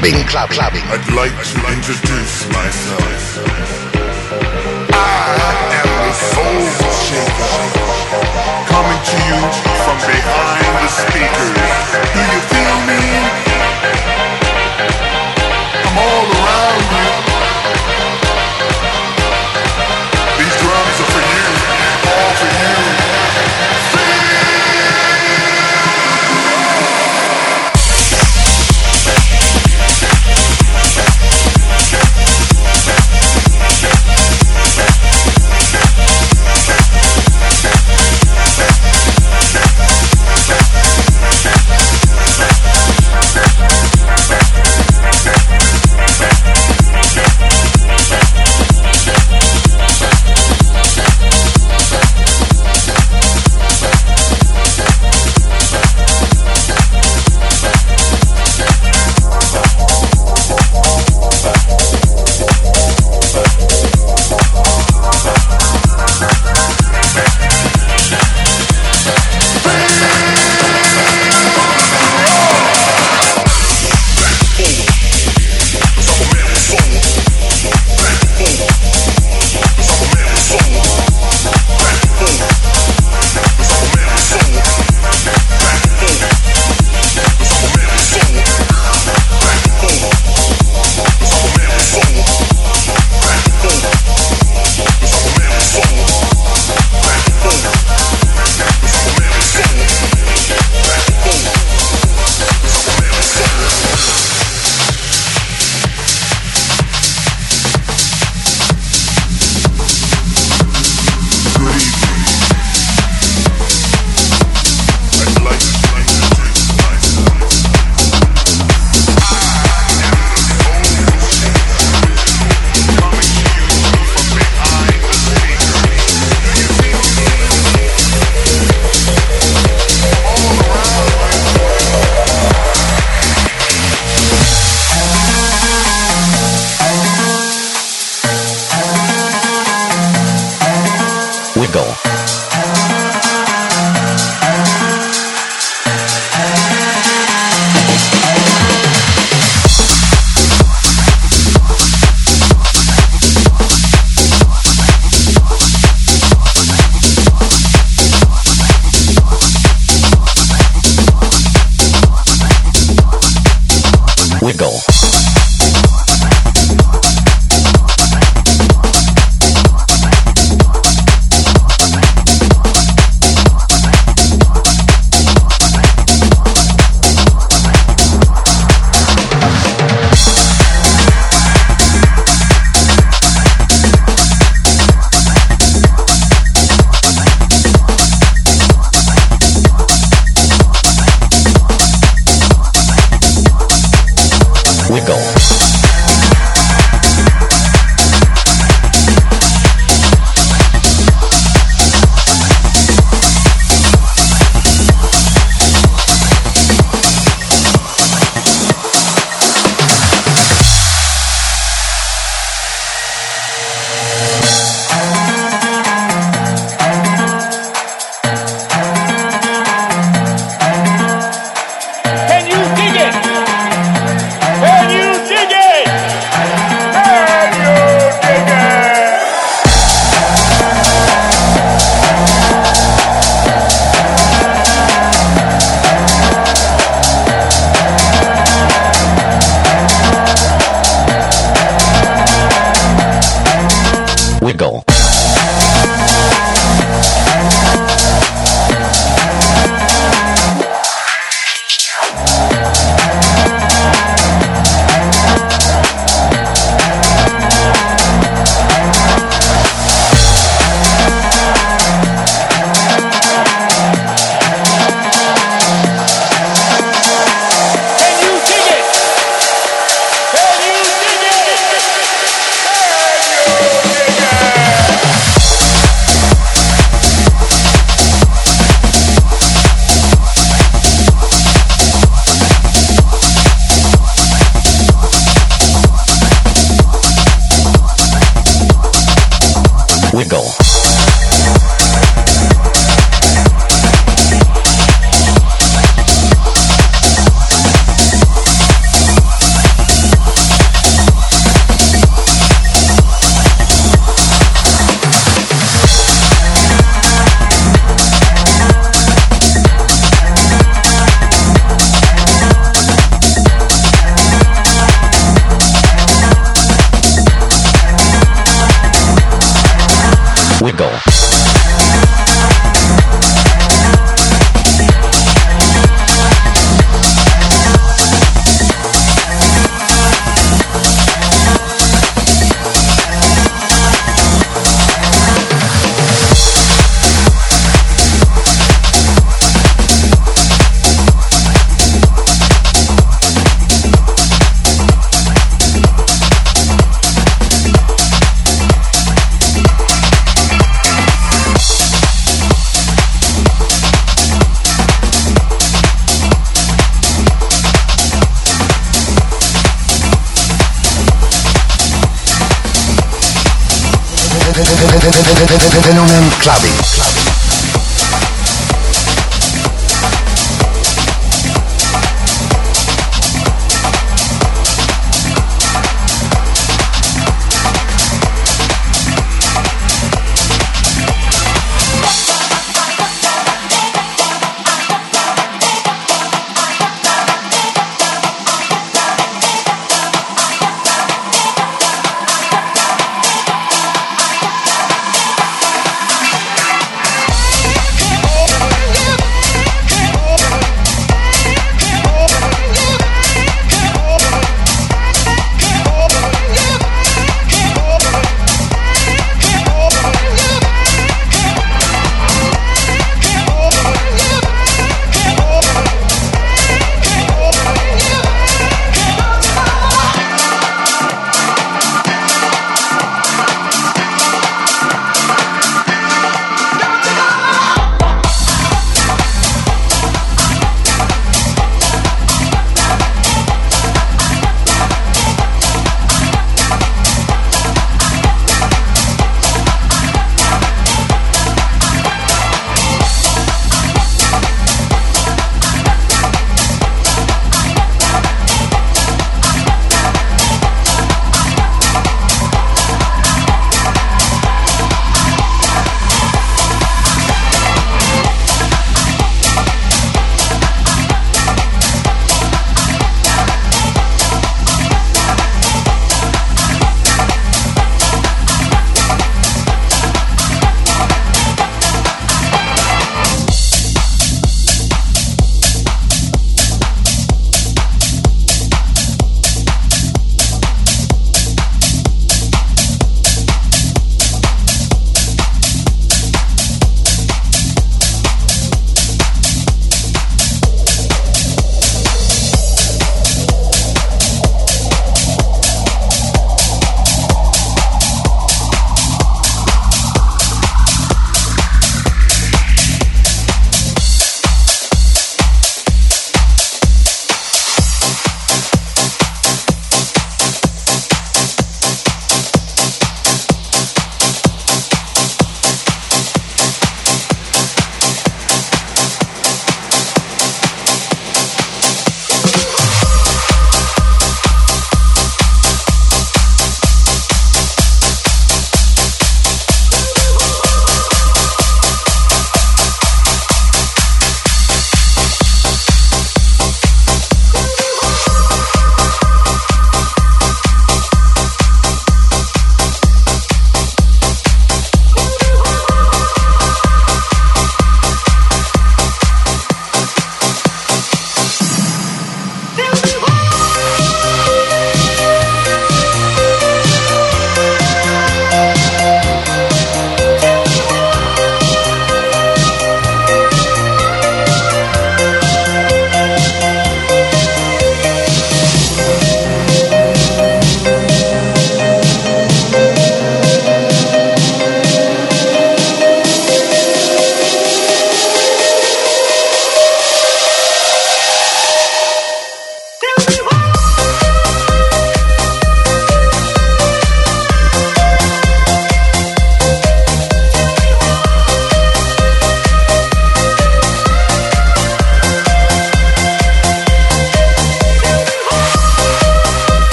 clubbing. Clubbing. I'd like to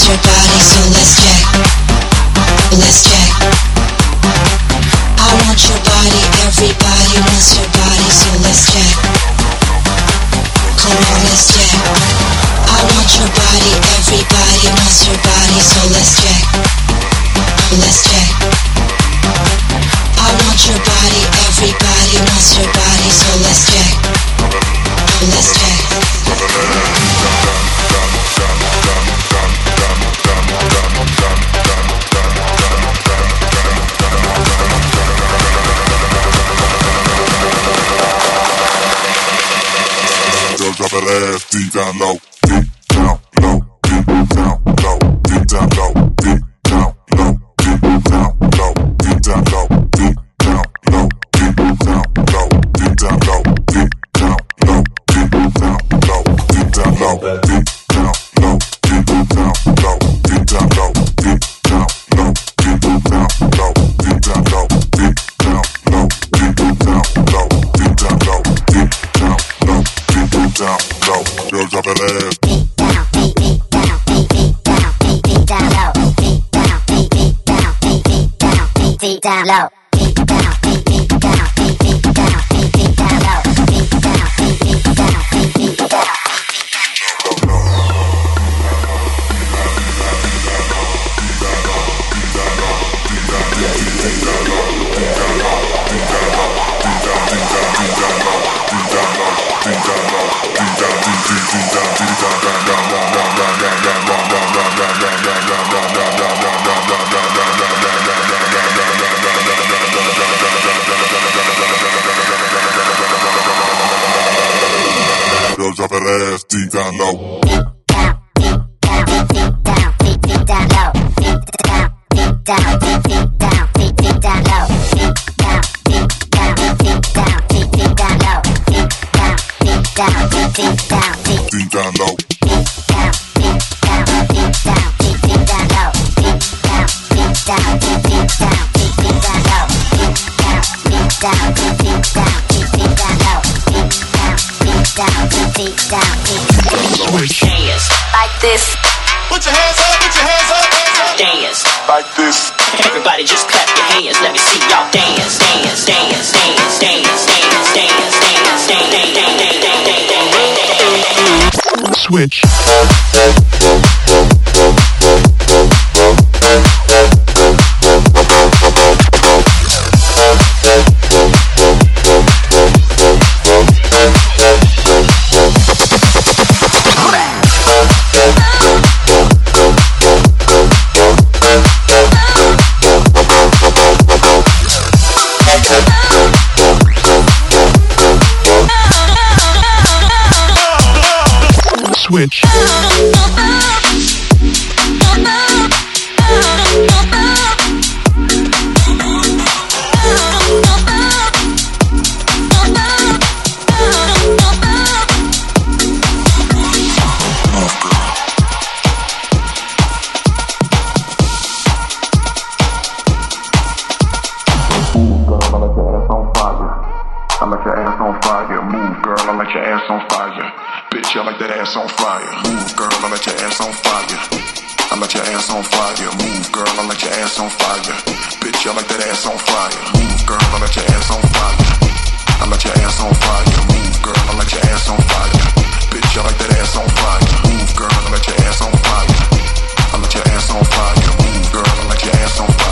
your body, so let's Yeah, ass deep down low. switch. ass on fire. Move, girl, I let your ass on fire. I let your ass on fire. Move, girl, I let your ass on fire. Bitch, I like that ass on fire. Move, girl, I let your ass on fire. I let your ass on fire. Move, girl, I let your ass on fire. Bitch, I like that ass on fire. Move, girl, I let your ass on fire. I let your ass on fire. Move, girl, I let your ass on fire.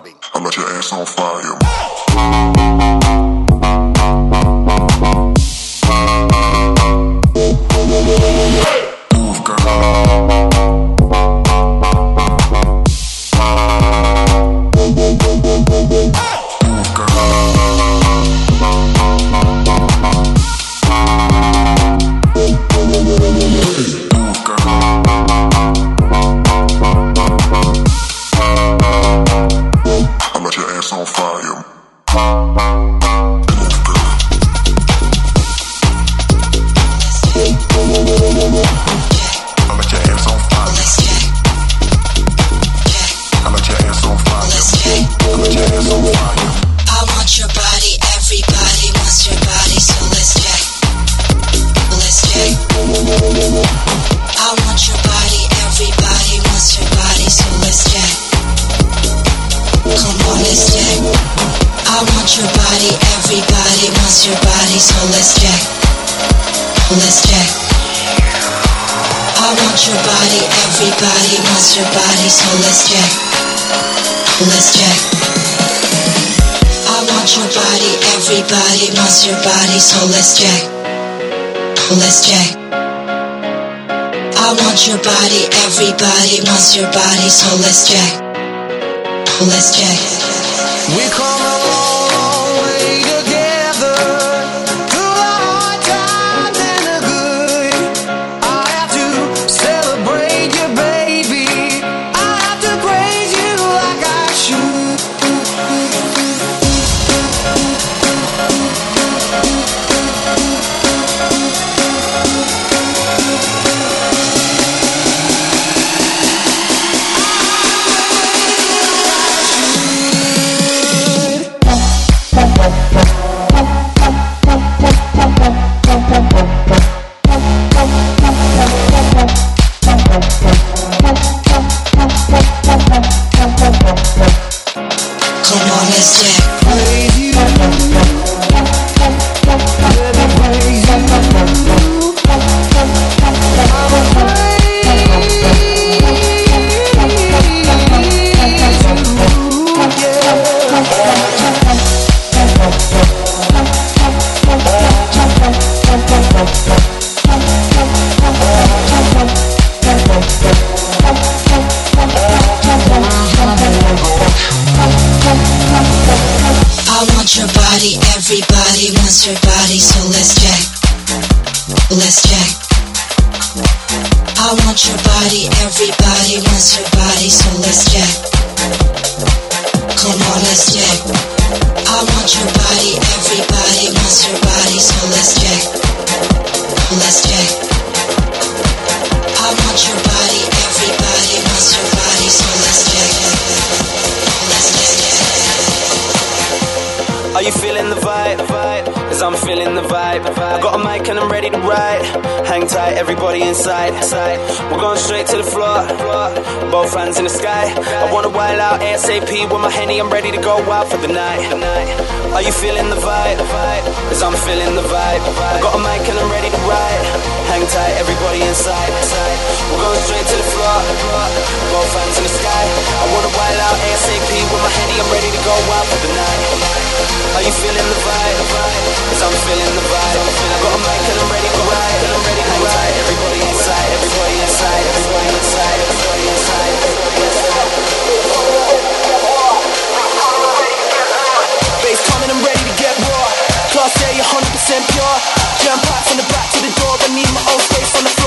Everybody wants your body, so let's check. Let's check. We call. We're going straight to the floor. Both hands in the sky. I wanna wild out ASAP with my henny. I'm ready to go out for the night. Are you feeling the vibe? Cause I'm feeling the vibe. I got a mic and I'm ready to ride. Hang tight, everybody inside. We're going straight to the floor. Both hands in the sky. I wanna wild out ASAP with my henny. I'm ready to go out for the night. Are you feeling the vibe? Cause I'm feeling the vibe. I got a mic and I'm ready to ride. I'm ready to 100% pure. Jump packed from the back to the door. I need my own space on the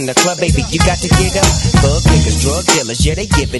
in the club, baby, you got to get up. Thug niggas, drug dealers, yeah, they giving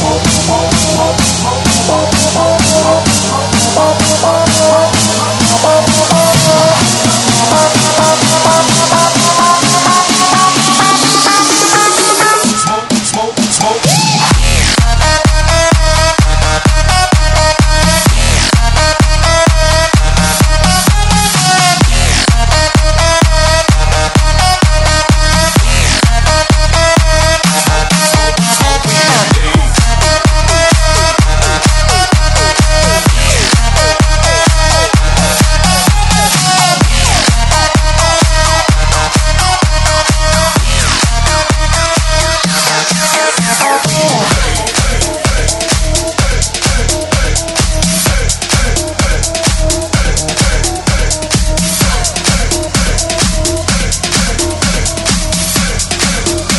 Oh,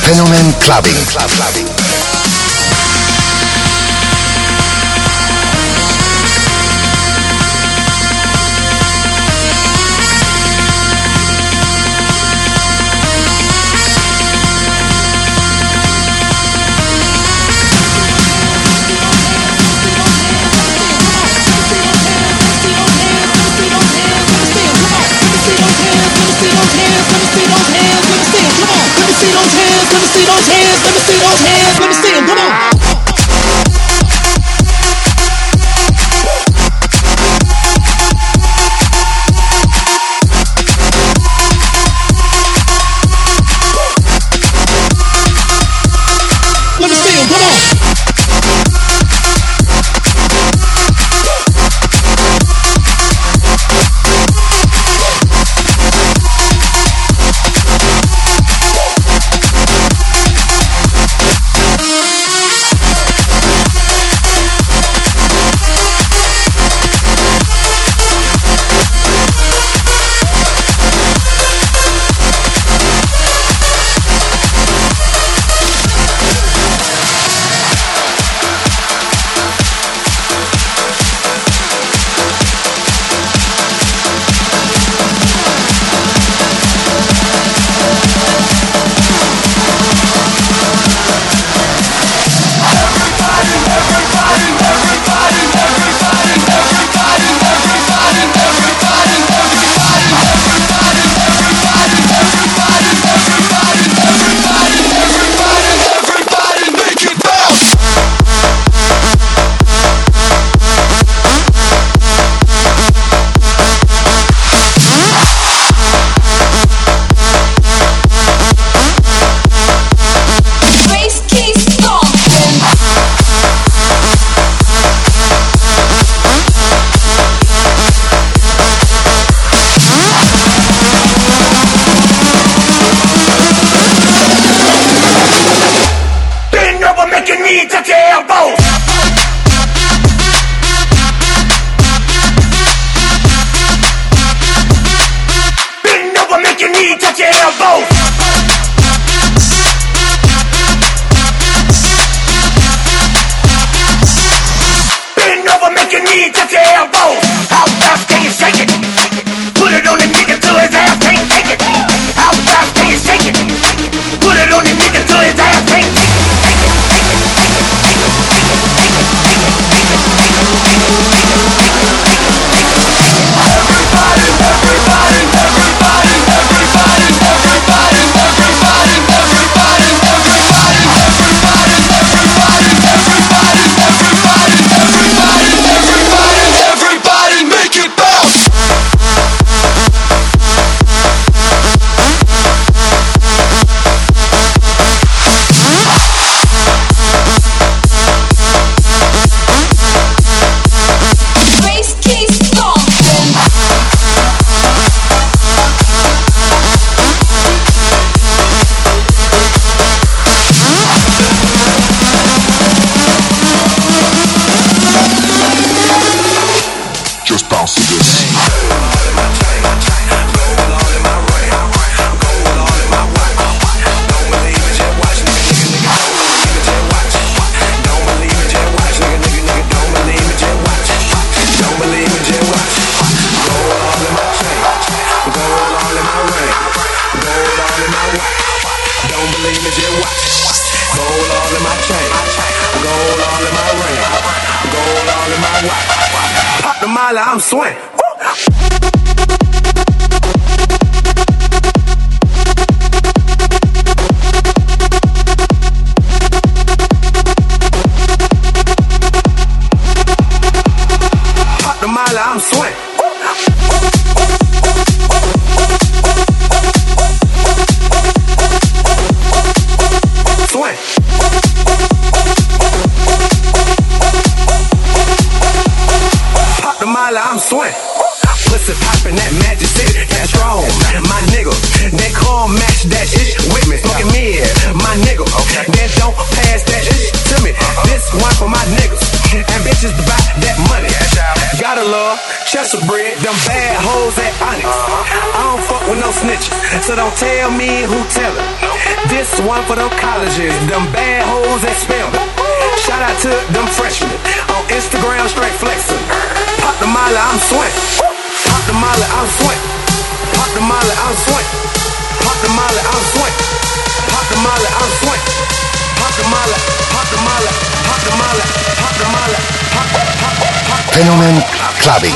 Fenomen Clubbing. Club Clubbing. Grace knee Pop the I'm swing. Swing. Pop the molly, I'm swing. Pussy poppin' that magic shit, that strong. My nigga, that car match that shit with me. Smoking mid, my nigga. Then don't pass that shit to me. This one for my niggas. And bitches buy that money. Gotta love Chester bread, them bad hoes at Onyx. I don't fuck with no snitches, so don't tell me who tell it. This one for them colleges, them bad hoes that spell it. Shout out to them freshmen on Instagram, straight flexing. Pop the molly, I'm swing. Pop the molly, I'm swing. Pop the molly, I'm swing. Pop the molly, I'm swing. Pop the molly, I'm swing. Fenomen Clubbing.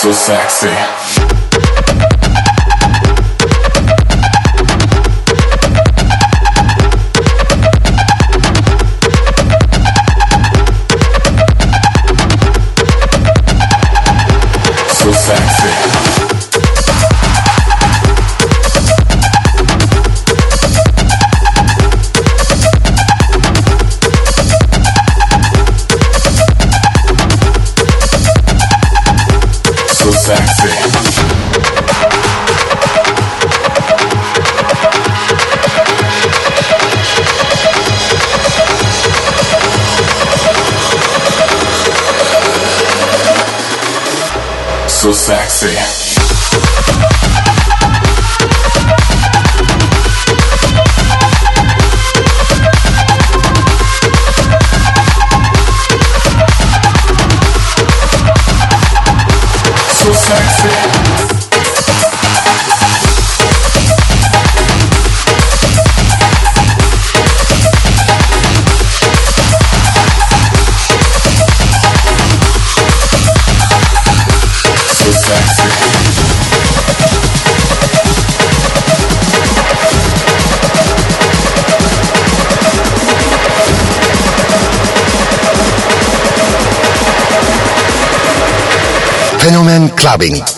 So sexy. So sexy. Clubbing.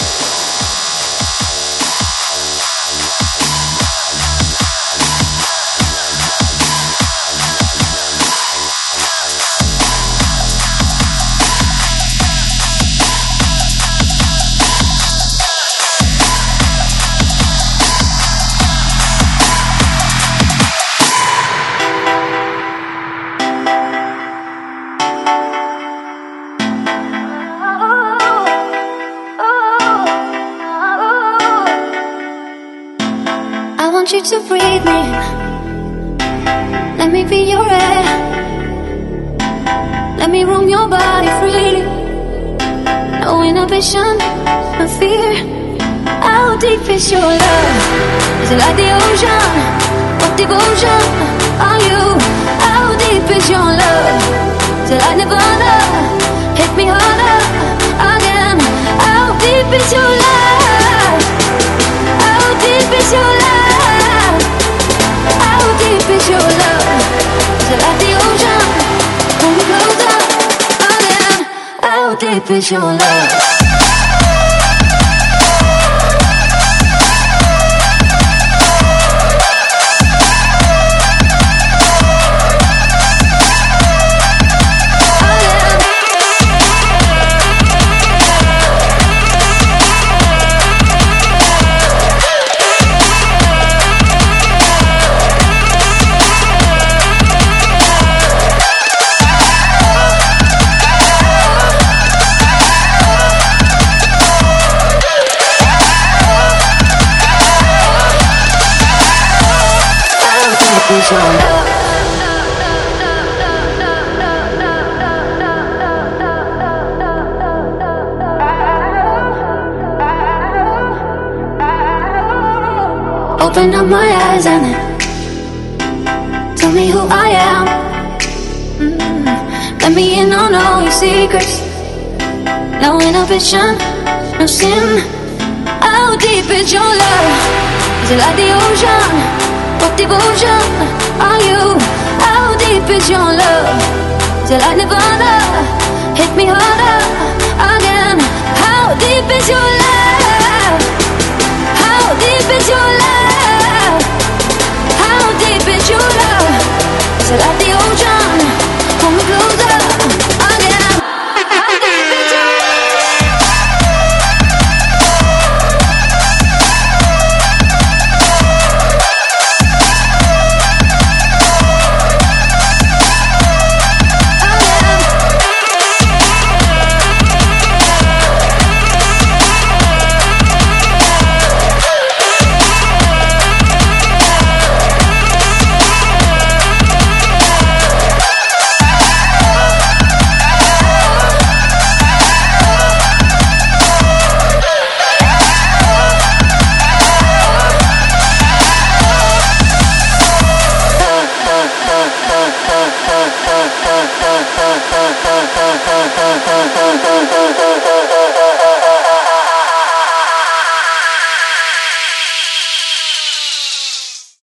Open up my eyes and tell me who I am. Mm. Let me in on all your secrets. No inhibition, no sin. How deep is your love? Is it like the ocean? What devotion are you? How deep is your love? Is it like Nirvana? Hit me harder again. How deep is your love? How deep is your love? It like the ocean? Pull me closer